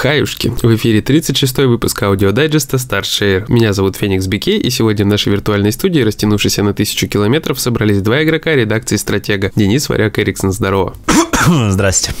Хаюшки. В эфире 36-й выпуск аудиодайджеста Start Share. Меня зовут Феникс Бикей, и сегодня в нашей виртуальной студии, растянувшейся на тысячу километров, собрались два игрока редакции «Стратега». Денис Варяк Эриксон, здорово. Здрасте.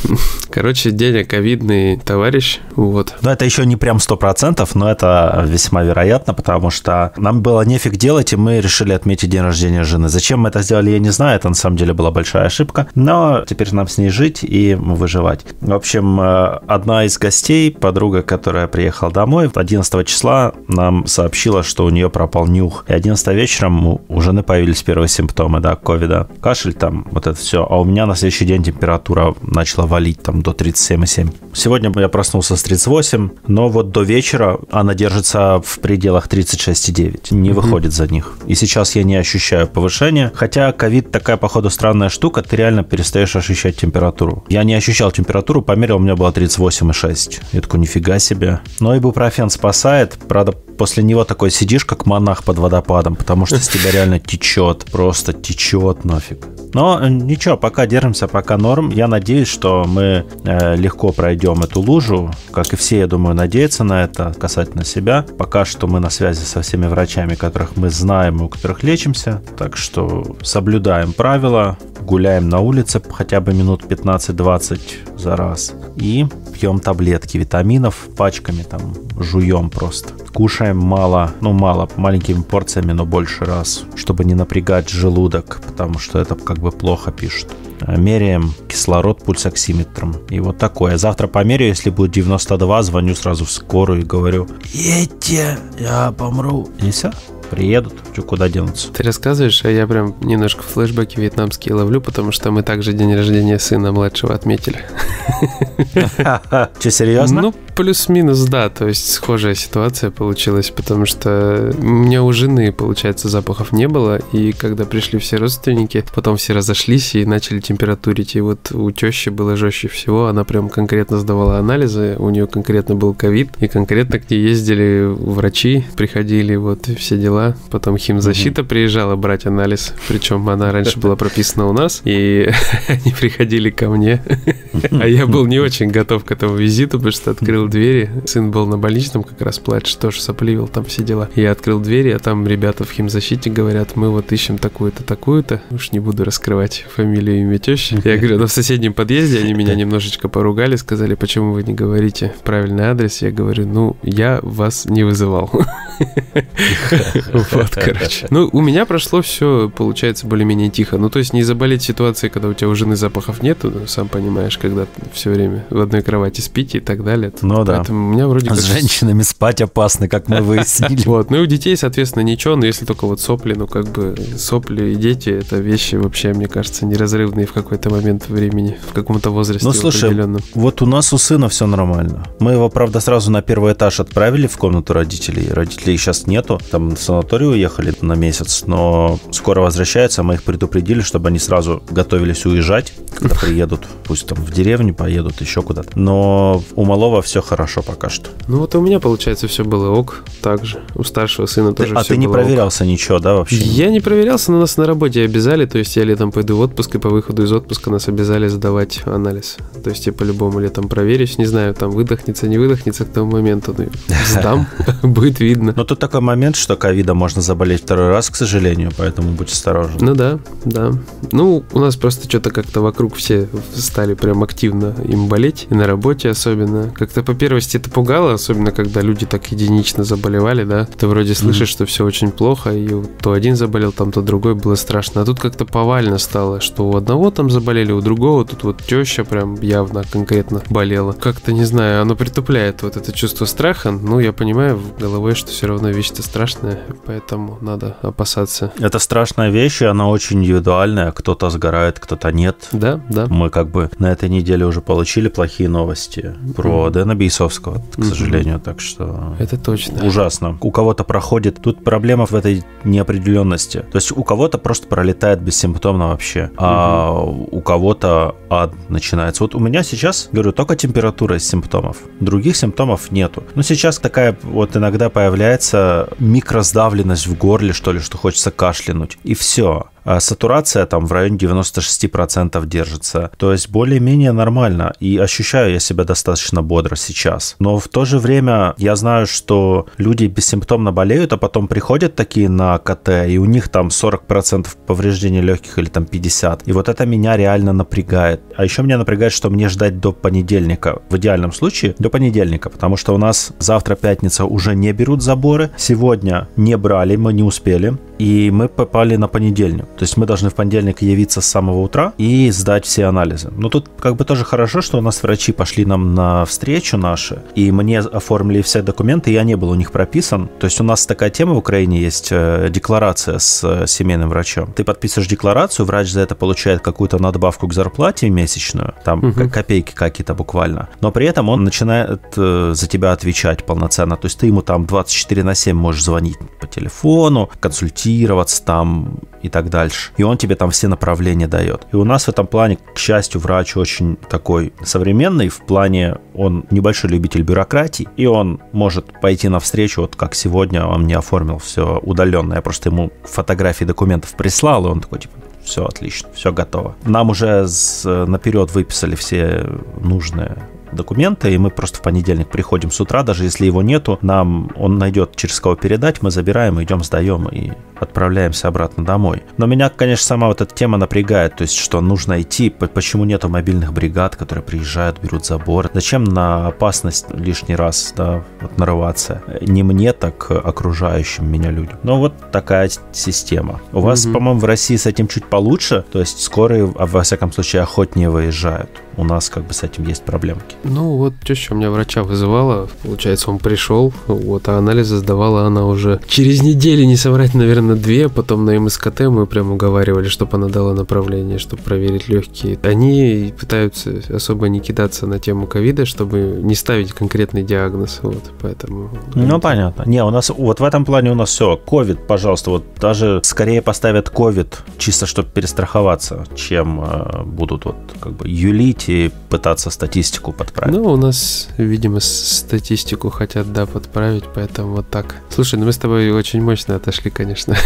Короче, Деня ковидный товарищ, вот. Ну, это еще не прям сто процентов, но это весьма вероятно, потому что нам было нефиг делать, и мы решили отметить день рождения жены. Зачем мы это сделали, я не знаю, это на самом деле была большая ошибка, но теперь нам с ней жить и выживать. В общем, э, одна из гостей, подруга, которая приехала домой, 11 числа нам сообщила, что у нее пропал нюх. И 11 вечером у жены появились первые симптомы, да, ковида. Кашель там, вот это все. А у меня на следующий день температура температура начала валить там до 37,7. Сегодня я проснулся с 38, но вот до вечера она держится в пределах 36,9, не выходит за них. И сейчас я не ощущаю повышения, хотя ковид такая, походу, странная штука, ты реально перестаешь ощущать температуру. Я не ощущал температуру, померил, у меня было 38,6. Я такой, нифига себе. Но ибупрофен спасает, правда, после него такой сидишь, как монах под водопадом, потому что с тебя реально течет, просто течет нафиг. Но э, ничего, пока держимся, пока норм. Я надеюсь, что мы э, легко пройдем эту лужу, как и все, я думаю, надеются на это касательно себя. Пока что мы на связи со всеми врачами, которых мы знаем и у которых лечимся, так что соблюдаем правила, гуляем на улице хотя бы минут 15-20 за раз и пьем таблетки витаминов пачками, там жуем просто. Кушаем мало, ну мало, маленькими порциями, но больше раз, чтобы не напрягать желудок, потому что это как бы плохо пишут. Меряем кислород пульсоксиметром. И вот такое. Завтра померяю, если будет 92, звоню сразу в скорую и говорю, едьте, я помру. И все приедут, что куда денутся. Ты рассказываешь, а я прям немножко флешбеки вьетнамские ловлю, потому что мы также день рождения сына младшего отметили. Че, серьезно? Ну, плюс-минус, да, то есть схожая ситуация получилась, потому что у меня у жены, получается, запахов не было, и когда пришли все родственники, потом все разошлись и начали температурить, и вот у тещи было жестче всего, она прям конкретно сдавала анализы, у нее конкретно был ковид, и конкретно к ней ездили врачи, приходили, вот, все дела, потом химзащита приезжала брать анализ, причем она раньше была прописана у нас, и они приходили ко мне, а я был не очень готов к этому визиту, потому что открыл двери. Сын был на больничном, как раз плачет, тоже сопливил, там все дела. Я открыл двери, а там ребята в химзащите говорят, мы вот ищем такую-то, такую-то. Уж не буду раскрывать фамилию и имя тещи. Я говорю, но в соседнем подъезде они меня немножечко поругали, сказали, почему вы не говорите правильный адрес. Я говорю, ну, я вас не вызывал. Вот, короче. Ну, у меня прошло все, получается, более-менее тихо. Ну, то есть не заболеть ситуацией, когда у тебя у жены запахов нету, сам понимаешь, когда все время в одной кровати спите и так далее. Ну, ну да. Поэтому у меня вроде. С женщинами спать опасно, как мы выяснили. Вот, ну и у детей, соответственно, ничего, но если только вот сопли, ну как бы сопли и дети, это вещи вообще, мне кажется, неразрывные в какой-то момент времени, в каком-то возрасте Ну слушай, вот у нас у сына все нормально. Мы его, правда, сразу на первый этаж отправили в комнату родителей. Родителей сейчас нету, там санаторий уехали на месяц, но скоро возвращаются, мы их предупредили, чтобы они сразу готовились уезжать, когда приедут, пусть там в деревню поедут, еще куда-то. Но у малого все хорошо пока что. Ну вот у меня, получается, все было ок, так же. У старшего сына тоже А все ты не проверялся ок. ничего, да, вообще? Я не проверялся, но нас на работе обязали, то есть я летом пойду в отпуск, и по выходу из отпуска нас обязали сдавать анализ. То есть я по-любому летом проверюсь, не знаю, там выдохнется, не выдохнется к тому моменту, сдам, будет видно. Но тут такой момент, что ковида можно заболеть второй раз, к сожалению, поэтому будь осторожен. Ну да, да. Ну, у нас просто что-то как-то вокруг все стали прям активно им болеть, и на работе особенно. Как-то по первости это пугало, особенно когда люди так единично заболевали, да. Ты вроде слышишь, mm-hmm. что все очень плохо, и то один заболел, там то другой, было страшно. А тут как-то повально стало, что у одного там заболели, у другого тут вот теща прям явно конкретно болела. Как-то, не знаю, оно притупляет вот это чувство страха. Ну, я понимаю в головой, что все равно вещь-то страшная, поэтому надо опасаться. Это страшная вещь, и она очень индивидуальная. Кто-то сгорает, кто-то нет. Да, да. Мы как бы на этой неделе уже получили плохие новости про mm-hmm. Дэна Бейсовского, к сожалению, mm-hmm. так что... Это точно. Ужасно. У кого-то проходит... Тут проблема в этой неопределенности. То есть у кого-то просто пролетает бессимптомно вообще, а mm-hmm. у кого-то ад начинается. Вот у меня сейчас, говорю, только температура из симптомов. Других симптомов нету. Но сейчас такая вот иногда появляется микросдавленность в горле, что ли, что хочется кашлянуть. И все. А сатурация там в районе 96% держится. То есть более-менее нормально. И ощущаю я себя достаточно бодро сейчас. Но в то же время я знаю, что люди бессимптомно болеют, а потом приходят такие на КТ, и у них там 40% повреждений легких или там 50. И вот это меня реально напрягает. А еще меня напрягает, что мне ждать до понедельника. В идеальном случае до понедельника, потому что у нас завтра пятница уже не берут заборы. Сегодня не брали, мы не успели и мы попали на понедельник. То есть мы должны в понедельник явиться с самого утра и сдать все анализы. Но тут как бы тоже хорошо, что у нас врачи пошли нам на встречу наши, и мне оформили все документы, я не был у них прописан. То есть у нас такая тема в Украине есть, э, декларация с э, семейным врачом. Ты подписываешь декларацию, врач за это получает какую-то надбавку к зарплате месячную, там угу. копейки какие-то буквально. Но при этом он начинает э, за тебя отвечать полноценно. То есть ты ему там 24 на 7 можешь звонить по телефону, консультировать адаптироваться там и так дальше. И он тебе там все направления дает. И у нас в этом плане, к счастью, врач очень такой современный, в плане он небольшой любитель бюрократии, и он может пойти навстречу, вот как сегодня он мне оформил все удаленно. Я просто ему фотографии документов прислал, и он такой, типа, все отлично, все готово. Нам уже с, наперед выписали все нужные документы, и мы просто в понедельник приходим с утра, даже если его нету, нам он найдет через кого передать, мы забираем, идем, сдаем и отправляемся обратно домой. Но меня, конечно, сама вот эта тема напрягает, то есть, что нужно идти, почему нету мобильных бригад, которые приезжают, берут забор, зачем на опасность лишний раз, да, вот нарываться, не мне, так окружающим меня людям. Но вот такая система. У вас, mm-hmm. по-моему, в России с этим чуть получше, то есть скорые, а во всяком случае, охотнее выезжают. У нас как бы с этим есть проблемки. Ну вот теща у меня врача вызывала, получается, он пришел, вот, а анализы сдавала она уже через неделю, не соврать, наверное, на две, потом на МСКТ мы прям уговаривали, чтобы она дала направление, чтобы проверить легкие. Они пытаются особо не кидаться на тему ковида, чтобы не ставить конкретный диагноз, вот, поэтому... Ну, понятно. Не, у нас, вот в этом плане у нас все, ковид, пожалуйста, вот даже скорее поставят ковид, чисто чтобы перестраховаться, чем э, будут вот как бы юлить и пытаться статистику подправить. Ну, у нас, видимо, статистику хотят, да, подправить, поэтому вот так. Слушай, ну мы с тобой очень мощно отошли, конечно.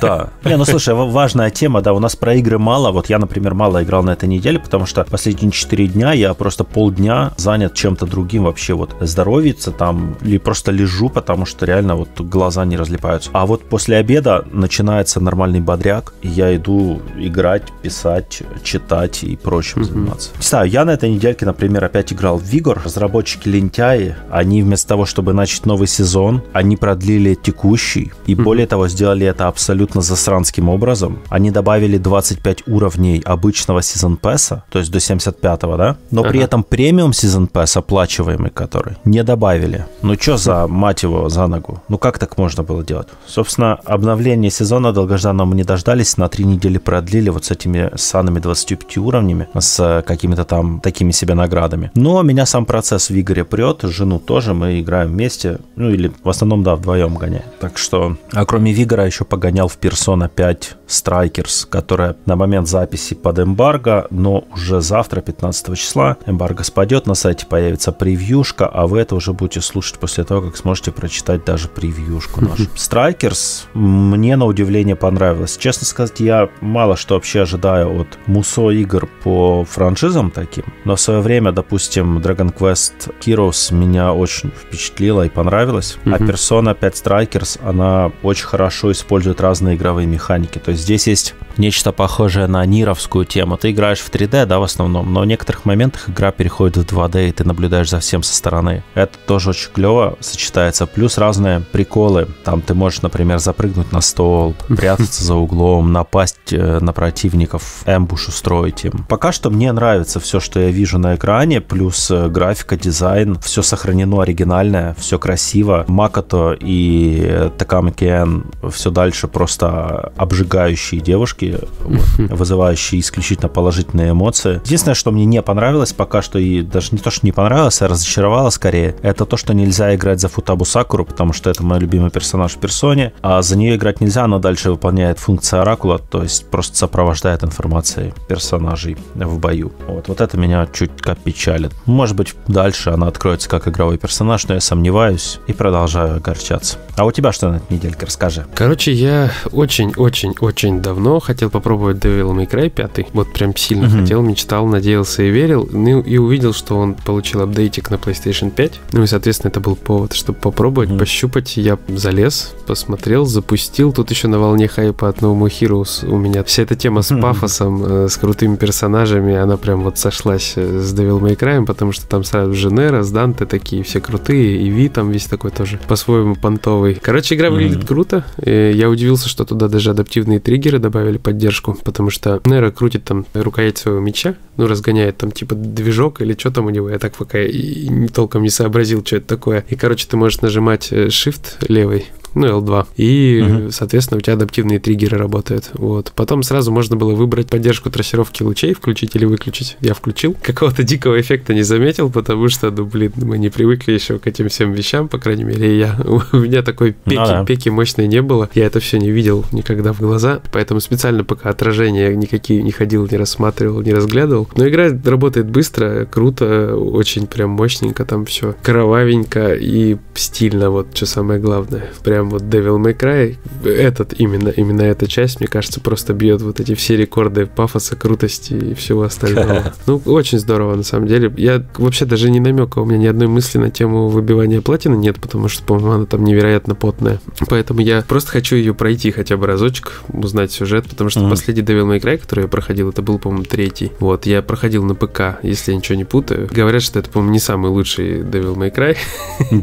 Да. Не, ну слушай, важная тема, да, у нас про игры мало. Вот я, например, мало играл на этой неделе, потому что последние 4 дня я просто полдня занят чем-то другим вообще. Вот здоровиться там или просто лежу, потому что реально вот глаза не разлипаются. А вот после обеда начинается нормальный бодряк, и я иду играть, писать, читать и прочим заниматься. Не знаю, я на этой недельке, например, опять играл в Vigor. Разработчики лентяи, они вместо того, чтобы начать новый сезон, они продлили текущий. И более того, сделали это абсолютно засранским образом. Они добавили 25 уровней обычного сезон пэса, то есть до 75-го, да? Но ага. при этом премиум сезон пэс, оплачиваемый который, не добавили. Ну что за, мать его, за ногу? Ну как так можно было делать? Собственно, обновление сезона долгожданного мы не дождались, на три недели продлили вот с этими санами 25 уровнями, с какими-то там такими себе наградами. Но меня сам процесс в Игоре прет, жену тоже, мы играем вместе, ну или в основном, да, вдвоем гоняем. Так что, а кроме Вигора еще погонял в Persona 5 Strikers, которая на момент записи под эмбарго, но уже завтра, 15 числа, эмбарго спадет, на сайте появится превьюшка, а вы это уже будете слушать после того, как сможете прочитать даже превьюшку нашу. Strikers мне на удивление понравилось. Честно сказать, я мало что вообще ожидаю от мусо игр по франшизам таким, но в свое время, допустим, Dragon Quest Heroes меня очень впечатлила и понравилась, а Persona 5 Strikers, она очень хорошо использует разные игровые механики. То есть здесь есть нечто похожее на нировскую тему. Ты играешь в 3D, да, в основном, но в некоторых моментах игра переходит в 2D, и ты наблюдаешь за всем со стороны. Это тоже очень клево сочетается. Плюс разные приколы. Там ты можешь, например, запрыгнуть на стол, прятаться за углом, напасть э, на противников, эмбуш устроить им. Пока что мне нравится все, что я вижу на экране, плюс э, графика, дизайн, все сохранено оригинальное, все красиво. Макото и э, Таками Кен все дальше просто обжигающие девушки, вот, вызывающие исключительно положительные эмоции. Единственное, что мне не понравилось пока что, и даже не то, что не понравилось, а разочаровало скорее, это то, что нельзя играть за Футабу Сакуру, потому что это мой любимый персонаж в персоне, а за нее играть нельзя, она дальше выполняет функцию оракула, то есть просто сопровождает информацией персонажей в бою. Вот, вот это меня чуть-чуть печалит. Может быть, дальше она откроется как игровой персонаж, но я сомневаюсь и продолжаю огорчаться. А у тебя что на этой недельке, расскажи. Короче, я очень-очень-очень давно хотел попробовать Devil May Cry 5. Вот прям сильно mm-hmm. хотел, мечтал, надеялся и верил. Ну и увидел, что он получил апдейтик на PlayStation 5. Ну и, соответственно, это был повод, чтобы попробовать, mm-hmm. пощупать. Я залез, посмотрел, запустил. Тут еще на волне хайпа от No More Heroes у меня вся эта тема с пафосом, э, с крутыми персонажами, она прям вот сошлась э, с Devil May Cry, потому что там сразу же Нера, с Данте такие все крутые, и Ви там весь такой тоже по-своему понтовый. Короче, игра выглядит круто. И я удивился, что туда даже адаптивные триггеры добавили поддержку, потому что Нера крутит там рукоять своего меча, ну, разгоняет там типа движок или что там у него, я так пока и не толком не сообразил, что это такое. И, короче, ты можешь нажимать э, Shift левый, ну, L2. И, угу. соответственно, у тебя адаптивные триггеры работают. Вот. Потом сразу можно было выбрать поддержку трассировки лучей, включить или выключить. Я включил. Какого-то дикого эффекта не заметил, потому что, ну, блин, мы не привыкли еще к этим всем вещам, по крайней мере, я. У меня такой пеки, ну, да. пеки мощной не было. Я это все не видел никогда в глаза, поэтому специально пока отражения никакие не ходил, не рассматривал, не разглядывал. Но игра работает быстро, круто, очень прям мощненько там все. Кровавенько и стильно, вот что самое главное. Прям вот Devil May Cry, этот именно, именно эта часть, мне кажется, просто бьет вот эти все рекорды пафоса, крутости и всего остального. Ну, очень здорово, на самом деле. Я вообще даже не намека, у меня ни одной мысли на тему выбивания платины нет, потому что, по-моему, она там невероятно потная. Поэтому я просто хочу ее пройти хотя бы разочек, узнать сюжет, потому что mm-hmm. последний Devil May Cry, который я проходил, это был, по-моему, третий. Вот, я проходил на ПК, если я ничего не путаю. Говорят, что это, по-моему, не самый лучший Devil May Cry.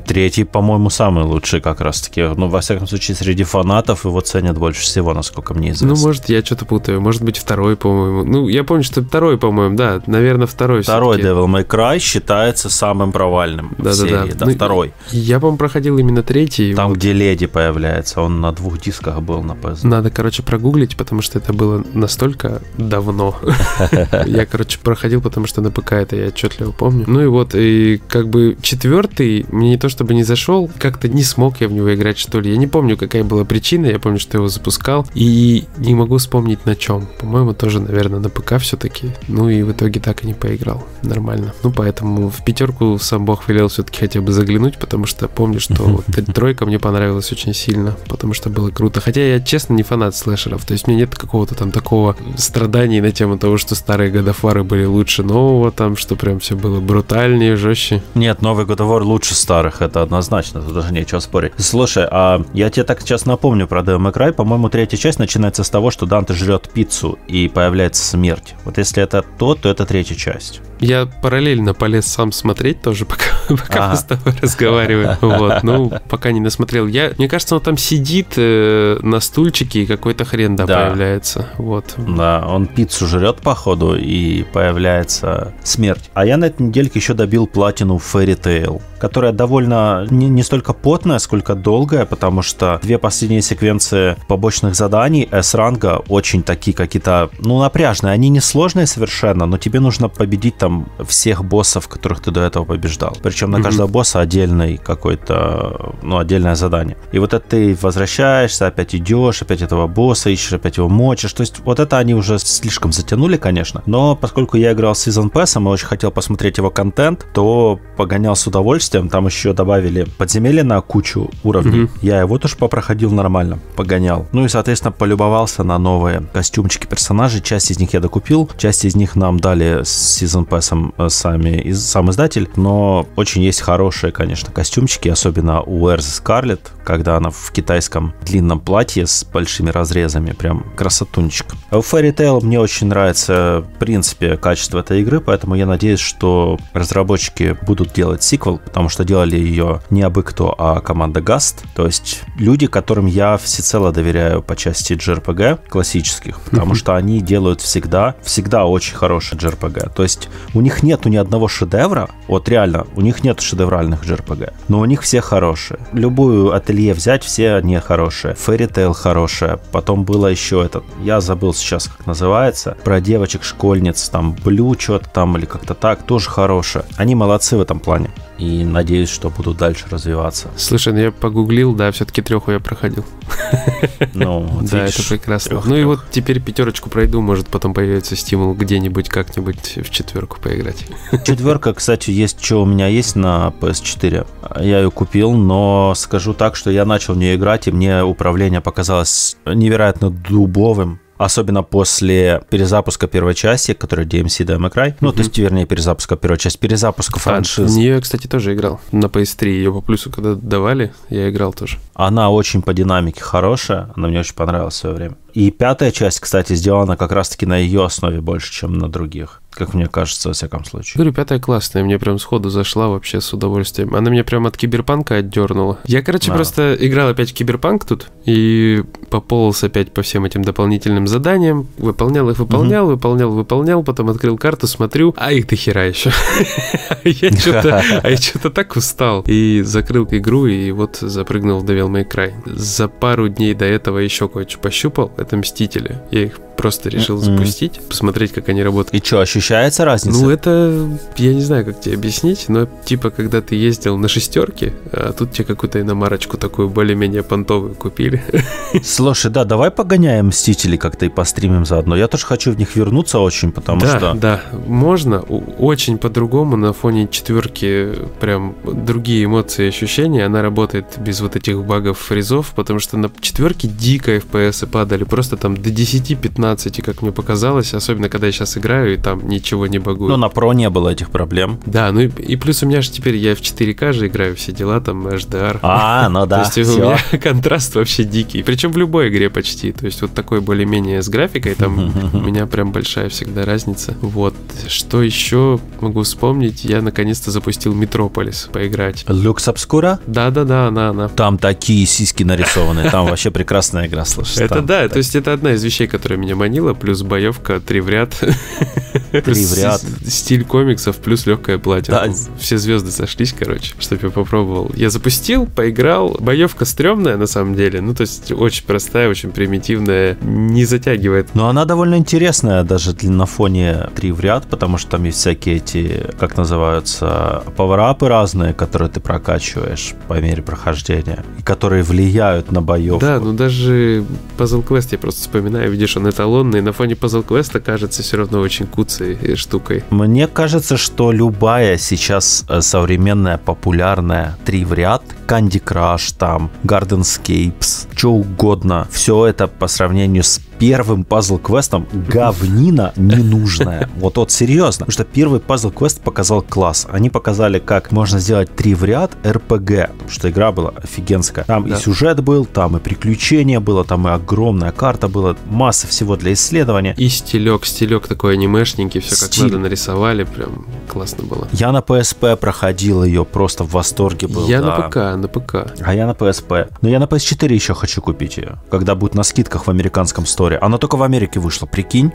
Третий, по-моему, самый лучший как раз-таки. Ну, во всяком случае, среди фанатов его ценят больше всего, насколько мне известно. Ну, может, я что-то путаю. Может быть, второй, по-моему. Ну, я помню, что второй, по-моему, да. Наверное, второй Второй Devil May Cry считается самым провальным да, в серии. Да, да. Ну, второй. Я, по-моему, проходил именно третий. Там, вот. где леди появляется. Он на двух дисках был на PS. Надо, короче, прогуглить, потому что это было настолько давно. Я, короче, проходил, потому что на ПК это я отчетливо помню. Ну и вот, и как бы четвертый мне не то чтобы не зашел, как-то не смог я в него играть, что ли ли. Я не помню, какая была причина, я помню, что я его запускал, и не могу вспомнить на чем. По-моему, тоже, наверное, на ПК все-таки. Ну и в итоге так и не поиграл. Нормально. Ну, поэтому в пятерку сам Бог велел все-таки хотя бы заглянуть, потому что помню, что вот тройка мне понравилась очень сильно, потому что было круто. Хотя я, честно, не фанат слэшеров, то есть у меня нет какого-то там такого страданий на тему того, что старые годофары были лучше нового, там, что прям все было брутальнее, жестче. Нет, новый годовар лучше старых, это однозначно, тут даже нечего спорить. Слушай, а я тебе так сейчас напомню про Devil May Cry. По-моему, третья часть начинается с того, что Данте жрет пиццу и появляется смерть. Вот если это то, то это третья часть. Я параллельно полез сам смотреть тоже, пока, пока мы с тобой разговариваем. Вот, ну, пока не насмотрел. Я, мне кажется, он там сидит э, на стульчике и какой-то хрен да, да появляется. Вот. Да, он пиццу жрет, походу, и появляется смерть. А я на этой недельке еще добил платину Fairy Tail, которая довольно не, не столько потная, сколько долгая, потому что две последние секвенции побочных заданий S-ранга очень такие какие-то, ну, напряжные. Они не сложные совершенно, но тебе нужно победить там всех боссов, которых ты до этого побеждал. Причем на mm-hmm. каждого босса отдельный какой-то, ну, отдельное задание. И вот это ты возвращаешься, опять идешь, опять этого босса ищешь, опять его мочишь. То есть вот это они уже слишком затянули, конечно. Но поскольку я играл с Season Pass и очень хотел посмотреть его контент, то погонял с удовольствием. Там еще добавили подземелье на кучу уровней. Mm-hmm. Я его тоже попроходил нормально, погонял. Ну и, соответственно, полюбовался на новые костюмчики персонажей. Часть из них я докупил, часть из них нам дали с Season Pass э, сами, сам издатель, но очень есть хорошие, конечно, костюмчики, особенно у Эрзы Скарлетт, когда она в китайском длинном платье с большими разрезами, прям красотунчик. У Fairy Tail мне очень нравится, в принципе, качество этой игры, поэтому я надеюсь, что разработчики будут делать сиквел, потому что делали ее не абы кто, а команда Gast, то есть люди, которым я всецело доверяю по части JRPG классических, потому что они делают всегда, всегда очень хороший JRPG. То есть у них нету ни одного шедевра, вот реально, у них нет шедевральных JRPG, но у них все хорошие. Любую ателье взять, все они хорошие. Fairy Tail хорошая, потом было еще этот, я забыл сейчас, как называется, про девочек-школьниц, там, Blue что-то там или как-то так, тоже хорошая. Они молодцы в этом плане. И надеюсь, что буду дальше развиваться. Слушай, ну я погуглил, да, все-таки треху я проходил. Ну, вот Да, видишь, это прекрасно. трёх, Ну и трёх. вот теперь пятерочку пройду, может потом появится стимул где-нибудь как-нибудь в четверку поиграть. Четверка, кстати, есть, что у меня есть на PS4. Я ее купил, но скажу так, что я начал в нее играть, и мне управление показалось невероятно дубовым. Особенно после перезапуска первой части, которая DMC Demo Cry. Ну, то есть, вернее, перезапуска первой части, перезапуска А, в франшизы. нее, кстати, тоже играл. На PS3 ее по плюсу когда давали, я играл тоже. Она очень по динамике хорошая, она мне очень понравилась в свое время. И пятая часть, кстати, сделана как раз-таки на ее основе больше, чем на других. Как мне кажется, во всяком случае. Говорю, пятая классная, мне прям сходу зашла вообще с удовольствием. Она меня прям от киберпанка отдернула. Я, короче, Да. просто играл опять в киберпанк тут и пополз опять по всем этим дополнительным заданиям. Выполнял их, выполнял, выполнял, выполнял, потом открыл карту, смотрю, а их до хера еще. Я что-то а я что-то так устал. И закрыл игру, и вот запрыгнул в Devil May Cry. За пару дней до этого еще кое-что пощупал. Это Мстители. Я их просто решил Мгм. запустить, посмотреть, как они работают. И что, ощущается разница? Ну, это, я не знаю, как тебе объяснить, но типа, когда ты ездил на шестерке, а тут тебе какую-то иномарочку такую более-менее понтовую купили. Слушай, да, давай погоняем Мстители как-то и постримим заодно. Я тоже хочу в них вернуться очень, потому да, что... да, можно. У- Очень по-другому на фоне четверки прям другие эмоции и ощущения. Она работает без вот этих багов, фризов, потому что на четверке дико FPS падали, просто там до 10-15, как мне показалось, особенно когда я сейчас играю, и там ничего не багует. Ну, на про не было этих проблем. Да, ну и, и плюс у меня же теперь я в 4К же играю, все дела, там HDR. А, ну да, То есть у всё. меня контраст вообще дикий. Причем в любой игре почти. То есть вот такой более-менее с графикой, там у меня прям большая всегда разница. Вот. Что еще могу вспомнить? Я наконец-то запустил Метрополис поиграть. Люкс Обскура? Да-да-да, она, она. Там такие сиськи нарисованы, там вообще прекрасная игра, слушай. Это да, то есть это одна из вещей, которая меня манила, плюс боевка, три в ряд. Три в ряд. Стиль комиксов, плюс легкая платье. Да. Все звезды сошлись, короче, чтобы я попробовал. Я запустил, поиграл. Боевка стрёмная, на самом деле. Ну, то есть очень простая, очень примитивная, не затягивает. Но она довольно интересная даже на фоне три в ряд, потому что там есть всякие эти, как называются, пауэрапы разные, которые ты прокачиваешь по мере прохождения, и которые влияют на боевку. Да, ну даже Puzzle Quest я просто вспоминаю, видишь, он эталонный. На фоне Puzzle Quest кажется все равно очень куцей э, штукой. Мне кажется, что любая сейчас э, современная популярная три в ряд, Candy Crush, там, Gardenscapes, что угодно, все это по сравнению с первым пазл квестом говнина ненужная. Вот вот серьезно. Потому что первый пазл квест показал класс. Они показали, как можно сделать три в ряд РПГ. Потому что игра была офигенская. Там Да. и сюжет был, там и приключения было, там и огромная карта была, масса всего для исследования. И стилек, стилек такой анимешненький, все как Стиль. надо нарисовали, прям классно было. Я на PSP проходил ее, просто в восторге был. я да. на ПК, на ПК. А я на PSP. Но я на PS4 еще хочу купить ее, когда будет на скидках в американском store е. Она только в Америке вышла, прикинь.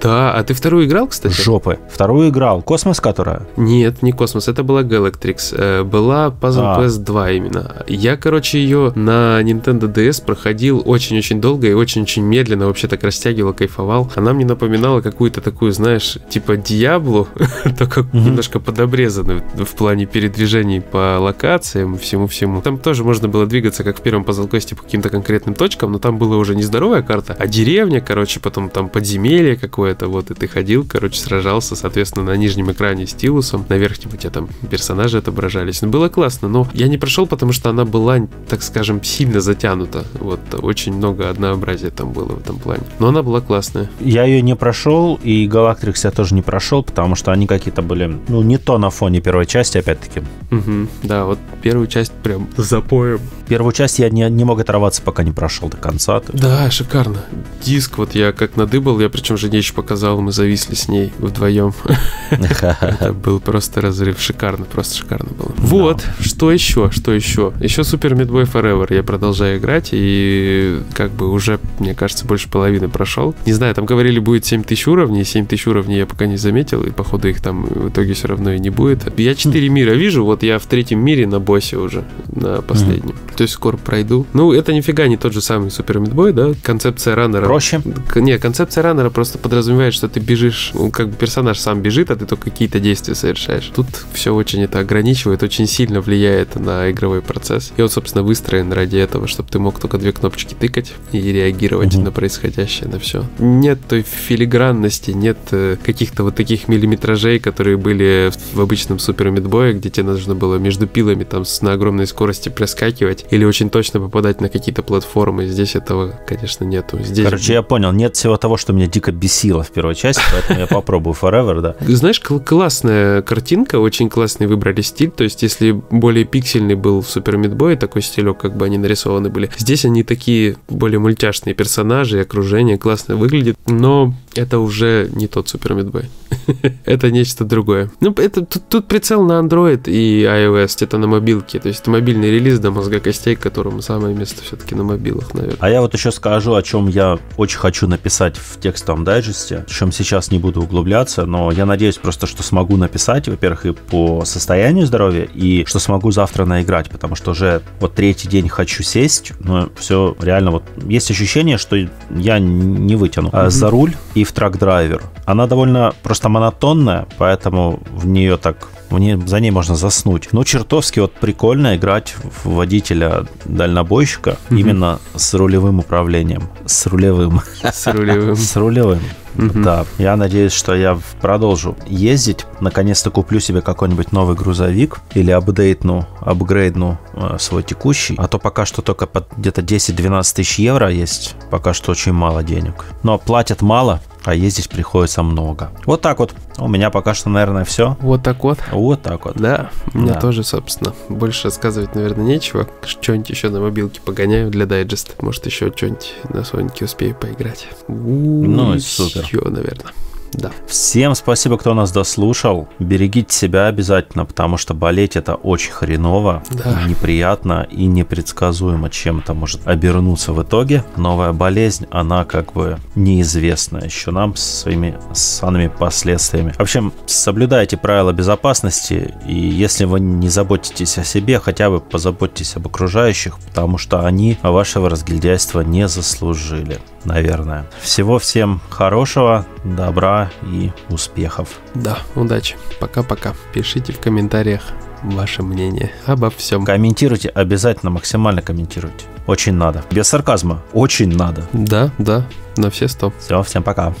Да, а ты вторую играл, кстати? Жопы. Вторую играл. Космос, которая? Нет, не Космос, это была Galactrix. Э, Была Puzzle А. Quest 2 именно. Я, короче, ее на Nintendo DS проходил очень-очень долго и очень-очень медленно, вообще так растягивал, кайфовал. Она мне напоминала какую-то такую, знаешь, типа Диаблу, только немножко подобрезанную в плане передвижений по локациям всему-всему. Там тоже можно было двигаться, как в первом Puzzle Quest, по каким-то конкретным точкам, но там была уже не здоровая карта, а деревня, короче, потом там подземелье какое-то, вот, и ты ходил, короче, сражался, соответственно, на нижнем экране стилусом, на верхнем у тебя там персонажи отображались. Ну, было классно, но я не прошел, потому что она была, так скажем, сильно затянута. Вот, очень много однообразия там было в этом плане. Но она была классная. Я ее не прошел, и Galactrix я тоже не прошел, потому что они какие-то были, ну, не то на фоне первой части, опять-таки. Мгм, да, вот первую часть прям запоем. Первую часть я не, не мог оторваться, пока не прошел до конца. Да, шикарно. Диск вот я как надыбал, я причем жене еще показал, мы зависли с ней вдвоем. Это был просто разрыв. Шикарно, просто шикарно было. Вот, что еще, что еще? Еще Meat Boy Forever я продолжаю играть, и как бы уже, мне кажется, больше половины прошел. Не знаю, там говорили, будет 7000 уровней, 7000 уровней я пока не заметил, и походу их там в итоге все равно и не будет. Я 4 мира вижу, вот я в третьем мире на боссе уже, на последнем. То есть скоро пройду. Ну, это нифига не тот же самый Meat Boy, да? Концепция раннера проще. Не, концепция раннера просто подразумевает, что ты бежишь, ну, как бы персонаж сам бежит, а ты только какие-то действия совершаешь. Тут все очень это ограничивает, очень сильно влияет на игровой процесс. И он, собственно, выстроен ради этого, чтобы ты мог только две кнопочки тыкать и реагировать угу. на происходящее, на все. Нет той филигранности, нет э, каких-то вот таких миллиметражей, которые были в обычном Супер Мидбое, где тебе нужно было между пилами там на огромной скорости проскакивать или очень точно попадать на какие-то платформы. Здесь этого, конечно, нету. Здесь... Короче, я понял, нет всего того, что меня дико бесило в первой части, поэтому я попробую Forever, да. Знаешь, классная картинка, очень классный выбрали стиль, то есть если более пиксельный был в Супер Мидбое, такой стилек, как бы они нарисованы были, здесь они такие более мультяшные персонажи, окружение классно выглядит, но это уже не тот Супер Мидбой. это нечто другое. Ну, это тут, тут прицел на Android и iOS, это на мобилке. То есть это мобильный релиз до мозга костей, которому самое место все-таки на мобилах, наверное. А я вот еще скажу, о чем я очень хочу написать в текстовом дайджесте, в чем сейчас не буду углубляться, но я надеюсь просто, что смогу написать, во-первых, и по состоянию здоровья, и что смогу завтра наиграть, потому что уже вот третий день хочу сесть, но все реально вот есть ощущение, что я не вытяну. Mm-hmm. За руль и в трак-драйвер. Она довольно просто монотонная, поэтому в нее так в ней, за ней можно заснуть. Но чертовски вот прикольно играть в водителя дальнобойщика mm-hmm. именно с рулевым управлением. С рулевым. С рулевым. С рулевым. Да, я надеюсь, что я продолжу ездить. Наконец-то куплю себе какой-нибудь новый грузовик или апдейтну, апгрейдну э, свой текущий. А то пока что только под где-то 10-12 тысяч евро есть. Пока что очень мало денег. Но платят мало, а ездить приходится много. Вот так вот. У меня пока что, наверное, все. Вот так вот. Вот так вот. Да, у меня да. тоже, собственно. Больше рассказывать, наверное, нечего. Что-нибудь еще на мобилке погоняю для дайджеста. Может, еще что-нибудь на Сонике успею поиграть. Ну, супер. Все, наверное. Да. Всем спасибо, кто нас дослушал. Берегите себя обязательно, потому что болеть это очень хреново, да. неприятно и непредсказуемо, чем это может обернуться в итоге. Новая болезнь, она как бы неизвестна еще нам с своими санными последствиями. В общем, соблюдайте правила безопасности, и если вы не заботитесь о себе, хотя бы позаботьтесь об окружающих, потому что они вашего разгильдяйства не заслужили наверное. Всего всем хорошего, добра и успехов. Да, удачи. Пока-пока. Пишите в комментариях ваше мнение обо всем. Комментируйте, обязательно максимально комментируйте. Очень надо. Без сарказма. Очень надо. Да, да, на все сто. Все, всем пока.